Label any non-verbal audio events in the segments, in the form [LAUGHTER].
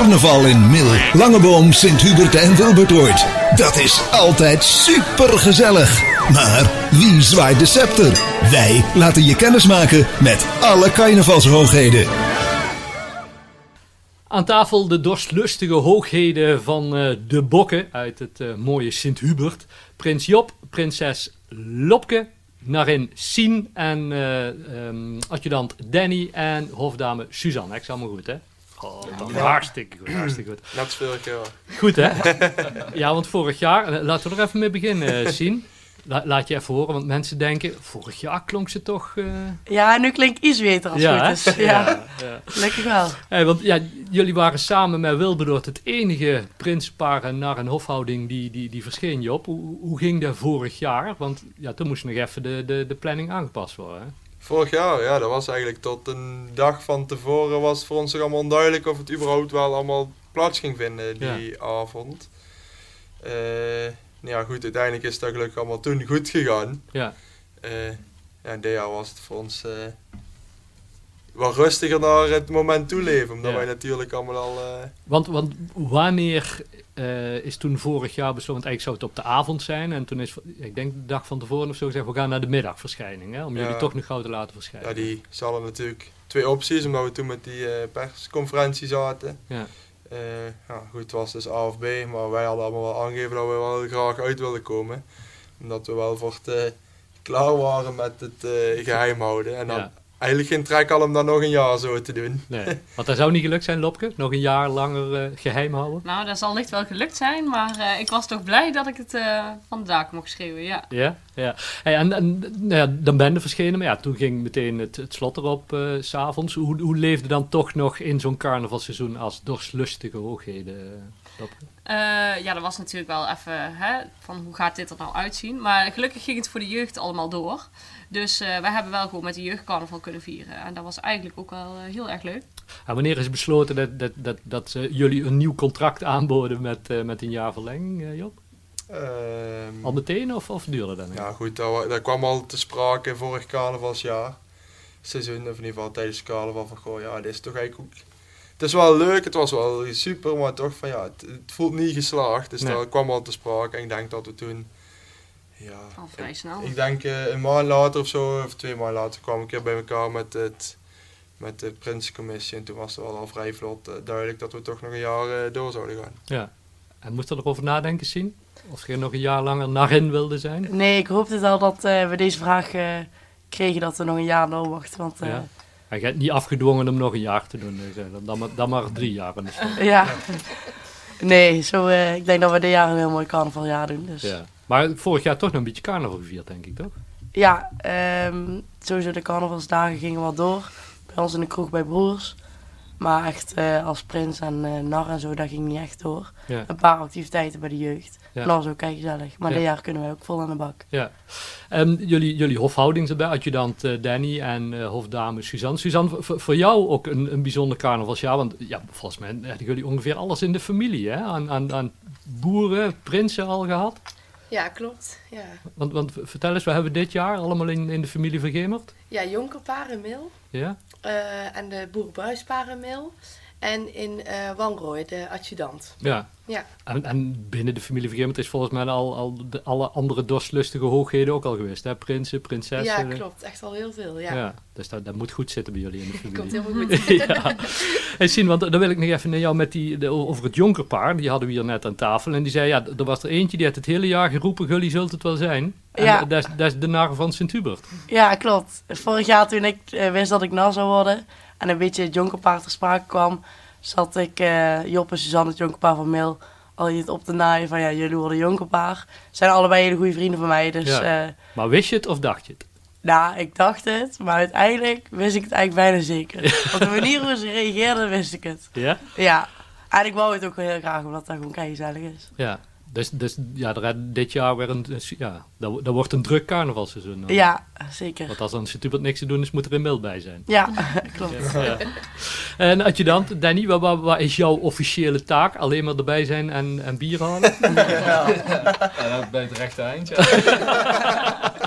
Carnaval in Mil, Langeboom, Sint-Hubert en Wilbertoord. Dat is altijd super gezellig. Maar wie zwaait de scepter? Wij laten je kennis maken met alle carnavalshoogheden. Aan tafel de dorstlustige hoogheden van uh, de Bokken uit het uh, mooie Sint-Hubert. Prins Job, prinses Lopke, narin Sien en uh, adjudant Danny en hofdame Suzanne. Ik allemaal goed, hè? Oh, ja, hartstikke goed, hartstikke goed. Net vorig jaar. Goed, hè? [LAUGHS] ja, want vorig jaar, laten we er even mee beginnen, Sien. La, laat je even horen, want mensen denken, vorig jaar klonk ze toch... Uh... Ja, nu klinkt iets beter als ja, het is. Ja, ja, ja. lekker wel. Hey, want ja, jullie waren samen met Wilberdoort het enige prinspaar naar een hofhouding die, die, die verscheen, Job. Hoe, hoe ging dat vorig jaar? Want ja, toen moest nog even de, de, de planning aangepast worden, hè? Vorig jaar, ja, dat was eigenlijk tot een dag van tevoren was voor ons nog allemaal onduidelijk of het überhaupt wel allemaal plaats ging vinden die avond. Uh, ja, goed, uiteindelijk is dat gelukkig allemaal toen goed gegaan. Ja. Uh, ja, dit jaar was het voor ons uh, wat rustiger naar het moment toe leven. Omdat ja. wij natuurlijk allemaal al... Uh... Want, want wanneer is toen vorig jaar besloten, want eigenlijk zou het op de avond zijn. En toen is, ik denk de dag van tevoren of zo gezegd, we gaan naar de middagverschijning. Hè, om ja. jullie toch nog gauw te laten verschijnen. Ja, die hadden natuurlijk twee opties, omdat we toen met die persconferentie zaten. Ja. Uh, ja, goed, het was dus A of B, maar wij hadden allemaal wel aangegeven dat we wel graag uit wilden komen. Omdat we wel voor het klaar waren met het geheim houden. En dan Ja. Eigenlijk geen trek hadden om dat nog een jaar zo te doen. Nee. [LAUGHS] Want dat zou niet gelukt zijn, Lopke? Nog een jaar langer eh, geheim houden? Nou, dat zal licht wel gelukt zijn, maar eh, ik was toch blij dat ik het eh, van de daken mocht schreeuwen, ja. Ja, ja. Hey, en en nou ja, dan ben je verschenen, maar ja, toen ging meteen het, het slot erop eh, s s'avonds. Hoe, hoe leefde dan toch nog in zo'n carnavalseizoen als dorstlustige hoogheden? Lopke? Eh, ja, dat was natuurlijk wel even hè, van hoe gaat dit er nou uitzien. Maar gelukkig ging het voor de jeugd allemaal door. Dus eh wij hebben wel gewoon met de jeugdcarnaval kunnen vieren. En dat was eigenlijk ook wel eh, heel erg leuk. En wanneer is besloten dat, dat, dat, dat ze jullie een nieuw contract aanboden met, eh, met een jaar verlenging, eh, Job? Ehm, Al meteen of, of duurde dat nog? ja goed, dat, dat kwam al te sprake vorig carnavalsjaar. Seizoen, of in ieder geval tijdens het carnaval van goh, ja, dit is toch eigenlijk ook... Het is wel leuk, het was wel super, maar toch van ja, het, het voelt niet geslaagd. Dus Nee. dat kwam al te sprake en ik denk dat we toen... Ja, Al vrij snel. Ik denk eh, een maand later of zo, of twee maanden later, kwam ik een keer bij elkaar met, het, met de Prinsencommissie. En toen was het wel al vrij vlot eh, duidelijk dat we toch nog een jaar eh, door zouden gaan. Ja. En moest er erover nadenken, zien? Of je nog een jaar langer narin wilde zijn? Nee, ik hoopte al dat eh, we deze vraag eh, kregen dat we nog een jaar door mochten. Want eh, Ja. Hij gaat niet afgedwongen om nog een jaar te doen. Dus, eh, dan, maar, dan maar drie jaar. in de stad. ja. Nee, zo, eh, ik denk dat we dit jaar een heel mooi carnavaljaar doen. Dus. Ja. Maar vorig jaar toch nog een beetje carnaval gevierd, denk ik, toch? Ja, ehm, sowieso de carnavalsdagen gingen wat door. Bij ons in de kroeg bij Broers. Maar echt eh, als prins en nar en zo, dat ging niet echt door. Ja. Een paar activiteiten bij de jeugd. Ja. En dat was ook kei gezellig. Maar Ja. dit jaar kunnen wij ook vol aan de bak. Ja. Ehm, jullie, jullie hofhouding erbij, adjudant eh Danny en eh, hofdame Suzanne. Suzanne, voor, voor jou ook een, een bijzonder carnavalsjaar. Want ja, volgens mij hebben jullie ongeveer alles in de familie. Hè? Aan, aan, aan boeren, prinsen al gehad. Ja, klopt. Ja, Want, want vertel eens, we hebben dit jaar allemaal in, in de familie vergemerd. ja Jonkerparenmeel Ja? eh en de Boerenbruisparenmeel. En in eh Wanrooy, de adjudant. Ja. Ja. En, en binnen de familie Vergemert is volgens mij al, al de, alle andere dorstlustige hoogheden ook al geweest. Hè? Prinsen, prinsessen. Ja, klopt. Echt al heel veel. Ja, Ja, dus dat, dat moet goed zitten bij jullie in de familie. komt helemaal [LAUGHS] goed. ja. Hey Sien, want dan wil ik nog even naar jou met die, de- over het jonkerpaar. Die hadden we hier net aan tafel. En die zei, ja, er was er eentje die had het hele jaar geroepen, jullie zult het wel zijn. En Ja. dat, is, dat is de nar van Sint-Hubert. Ja, klopt. Vorig jaar toen ik eh, wist dat ik nar zou worden en een beetje het jonkerpaar ter sprake kwam, zat ik eh, Job en Suzanne, het jonkerpaar van Mil, al het op te naaien van ja, jullie worden jonkerpaar. Zijn allebei hele goede vrienden van mij, dus Ja. eh, Maar wist je het of dacht je het? nou, ik dacht het, maar uiteindelijk wist ik het eigenlijk bijna zeker. [LAUGHS] Op de manier hoe ze reageerden, wist ik het. Ja? Ja, en ik wou het ook wel heel graag, omdat dat gewoon kei gezellig is. Ja. Dus, dus ja, er, dit jaar weer een, ja, dat, dat wordt een druk carnavalseizoen. dan. Ja, zeker. Want als er in Sint-Hubert niks te doen is, moet er een mail bij zijn. Ja, [LAUGHS] klopt. Ja. En adjudant, Danny, wat, wat, wat is jouw officiële taak? Alleen maar erbij zijn en, en bier halen? [LAUGHS] Ja, dat bij het rechte eind, ja. [LAUGHS]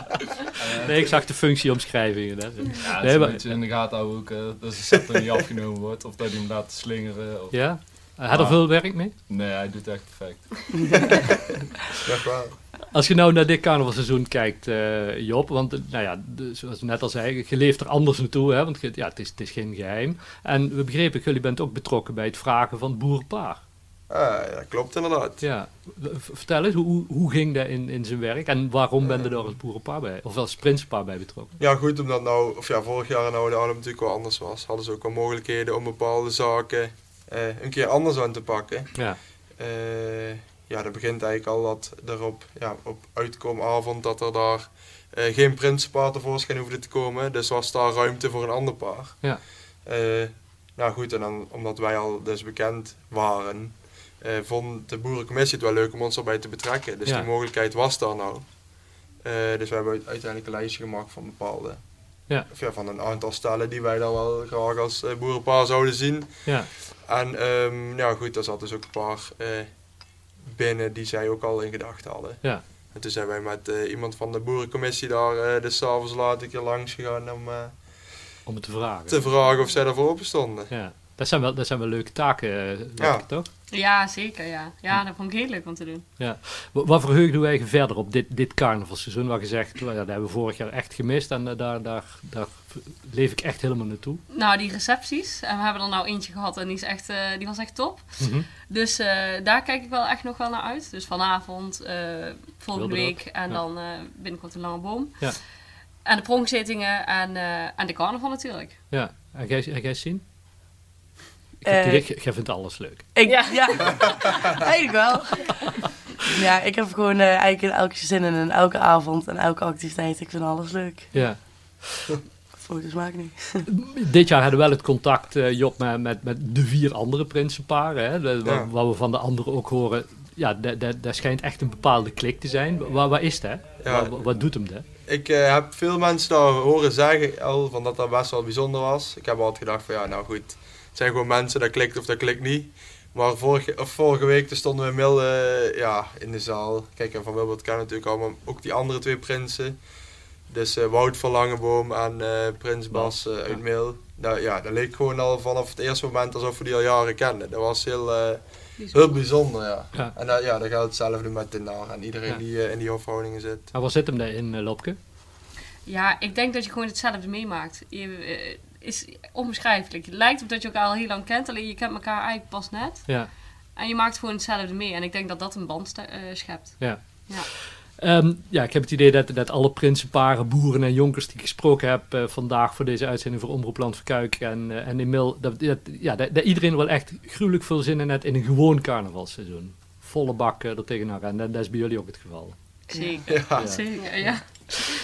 Nee, ik zag de functieomschrijvingen. Hè. Ja, het is een beetje in de gaten houden ook, eh, dat de scepter niet afgenomen wordt. Of dat hij hem laat slingeren. Of, Ja? Hij had er veel werk mee? Nee, hij doet echt perfect. [LAUGHS] Echt waar. Als je nou naar dit carnavalseizoen kijkt, eh, Job, want eh, nou ja, de- zoals we net al zei, je leeft er anders naartoe, hè, want je- ja, het, is, het is geen geheim. En we begrepen, jullie bent ook betrokken bij het vragen van het boerenpaar. Ah, ja, klopt inderdaad. Ja, vertel eens, hoe, hoe ging dat in, in zijn werk en waarom ben je er als boerenpaar bij, of als prinsenpaar bij betrokken? Ja, goed, omdat nou, of ja, vorig jaar in Oude Arnhem natuurlijk wel anders was, hadden ze ook wel mogelijkheden om bepaalde zaken een keer anders aan te pakken. Ja, Eh, ja, dat begint eigenlijk al dat er op, ja, op uitkomavond dat er daar eh, geen prinsenpaar tevoorschijn hoefde te komen. Dus was daar ruimte voor een ander paar. Ja. Eh, nou goed, en dan, omdat wij al dus bekend waren, eh, vond de boerencommissie het wel leuk om ons erbij te betrekken. Dus Ja. die mogelijkheid was daar nou. Eh, dus we hebben uiteindelijk een lijstje gemaakt van bepaalde, Ja. of ja, van een aantal stellen die wij dan wel graag als eh, boerenpaar zouden zien. ja, En ehm, ja, goed, daar zat dus ook een paar eh, binnen die zij ook al in gedachten hadden. Ja. En toen zijn wij met eh, iemand van de boerencommissie daar eh dus s'avonds laat een keer langs gegaan om om het te vragen. te vragen of zij daarvoor open stonden. Ja, dat zijn wel, dat zijn wel leuke taken, eh, Ja. ik, toch? Ja, zeker. Ja. ja, dat vond ik heel leuk om te doen. Wa- Wat verheugden wij je verder op dit, dit carnavalseizoen? Waar gezegd, ja, dat hebben we vorig jaar echt gemist en eh, daar, daar, daar leef ik echt helemaal naartoe. Nou, die recepties. En we hebben er nou eentje gehad en die, is echt, eh, die was echt top. Mhm. Dus eh, daar kijk ik wel echt nog wel naar uit. Dus vanavond, eh, volgende week en Ja. dan eh, binnenkort de Lange Boom. Ja. En de pronkzittingen en, eh, en de carnaval natuurlijk. Ja, en jij, en jij zien? Eh, Jij jij vindt alles leuk. Ik, Ja. ja. [LAUGHS] eigenlijk wel. Ja, ik heb gewoon eh, eigenlijk in elke zin in en elke avond en elke activiteit. Ik vind alles leuk. Ja. Foto's maken niet. [LAUGHS] Dit jaar hadden we wel het contact, eh, Job, met, met, met de vier andere prinsenparen. Hè? De- Ja. Wat we van de anderen ook horen. Ja, dat schijnt echt een bepaalde klik te zijn. Waar, waar is dat? Ja. Wat, wat doet hem dat? Ik eh, heb veel mensen daar horen zeggen al van dat dat best wel bijzonder was. Ik heb altijd gedacht van ja, nou goed, zijn gewoon mensen, dat klikt of dat klikt niet. Maar vorige, of vorige week toen stonden we in Mil eh, ja, in de zaal. Kijk, en van Wilbert kennen natuurlijk allemaal ook die andere twee prinsen. Dus eh, Wout van Langeboom en eh, Prins Bas eh, uit. Mil. Nou, ja, dat leek gewoon al vanaf het eerste moment alsof we die al jaren kenden. Dat was heel, eh, Bijzonder. heel bijzonder, ja. Ja. En dat, ja, dat geldt hetzelfde met de naar en iedereen Ja. die in die hofhoudingen zit. Maar waar zit hem dat in, Lopke? Ja, ik denk dat je gewoon hetzelfde meemaakt. Je eh, is onbeschrijfelijk. Het lijkt op dat je elkaar al heel lang kent, alleen je kent elkaar eigenlijk pas net. Ja. En je maakt gewoon hetzelfde mee. En ik denk dat dat een band eh, schept. Ehm, ja, ik heb het idee dat, dat alle prinsenparen, boeren en jonkers die ik gesproken heb eh, vandaag voor deze uitzending voor Omroepland Verkuik en, eh en Emil, dat, dat, ja, dat, dat iedereen wel echt gruwelijk veel zin in heeft in een gewoon carnavalseizoen. Volle bak er tegenaan en dat, dat is bij jullie ook het geval. Zeker. Ja. Ja. Zeker, ja.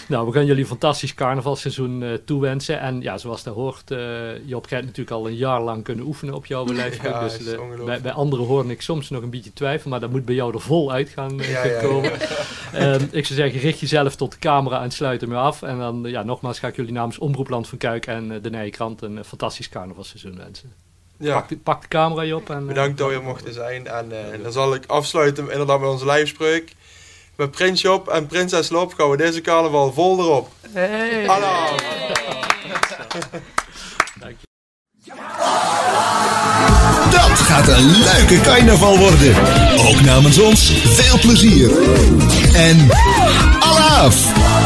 Nou, we gaan jullie een fantastisch carnavalseizoen eh, toewensen. En ja, zoals dat hoort, eh Job, jij natuurlijk al een jaar lang kunnen oefenen op jouw beleidspunt. [LAUGHS] Ja, dus de- ongelooflijk. bij, bij anderen hoor ik soms nog een beetje twijfel, maar dat moet bij jou er vol uit gaan, eh, Ja, gaan ja, ja. komen. [LAUGHS] Ehm, ik zou zeggen, richt jezelf tot de camera en sluit hem af. En dan, eh, ja, nogmaals ga ik jullie namens Omroepland van Kuik en eh, de Nijenkrant een eh, fantastisch carnavalseizoen wensen. Ja. Pak, de, pak de camera, Job. En, eh, Bedankt dat hier mochten zijn. En eh, dan zal ik afsluiten inderdaad met onze lijfspreuk. Met Prins Job en Prinses Lop gaan we deze carnaval vol erop. Hey. Hallo! Dat gaat een leuke carnaval worden. Ook namens ons veel plezier. En alaaf!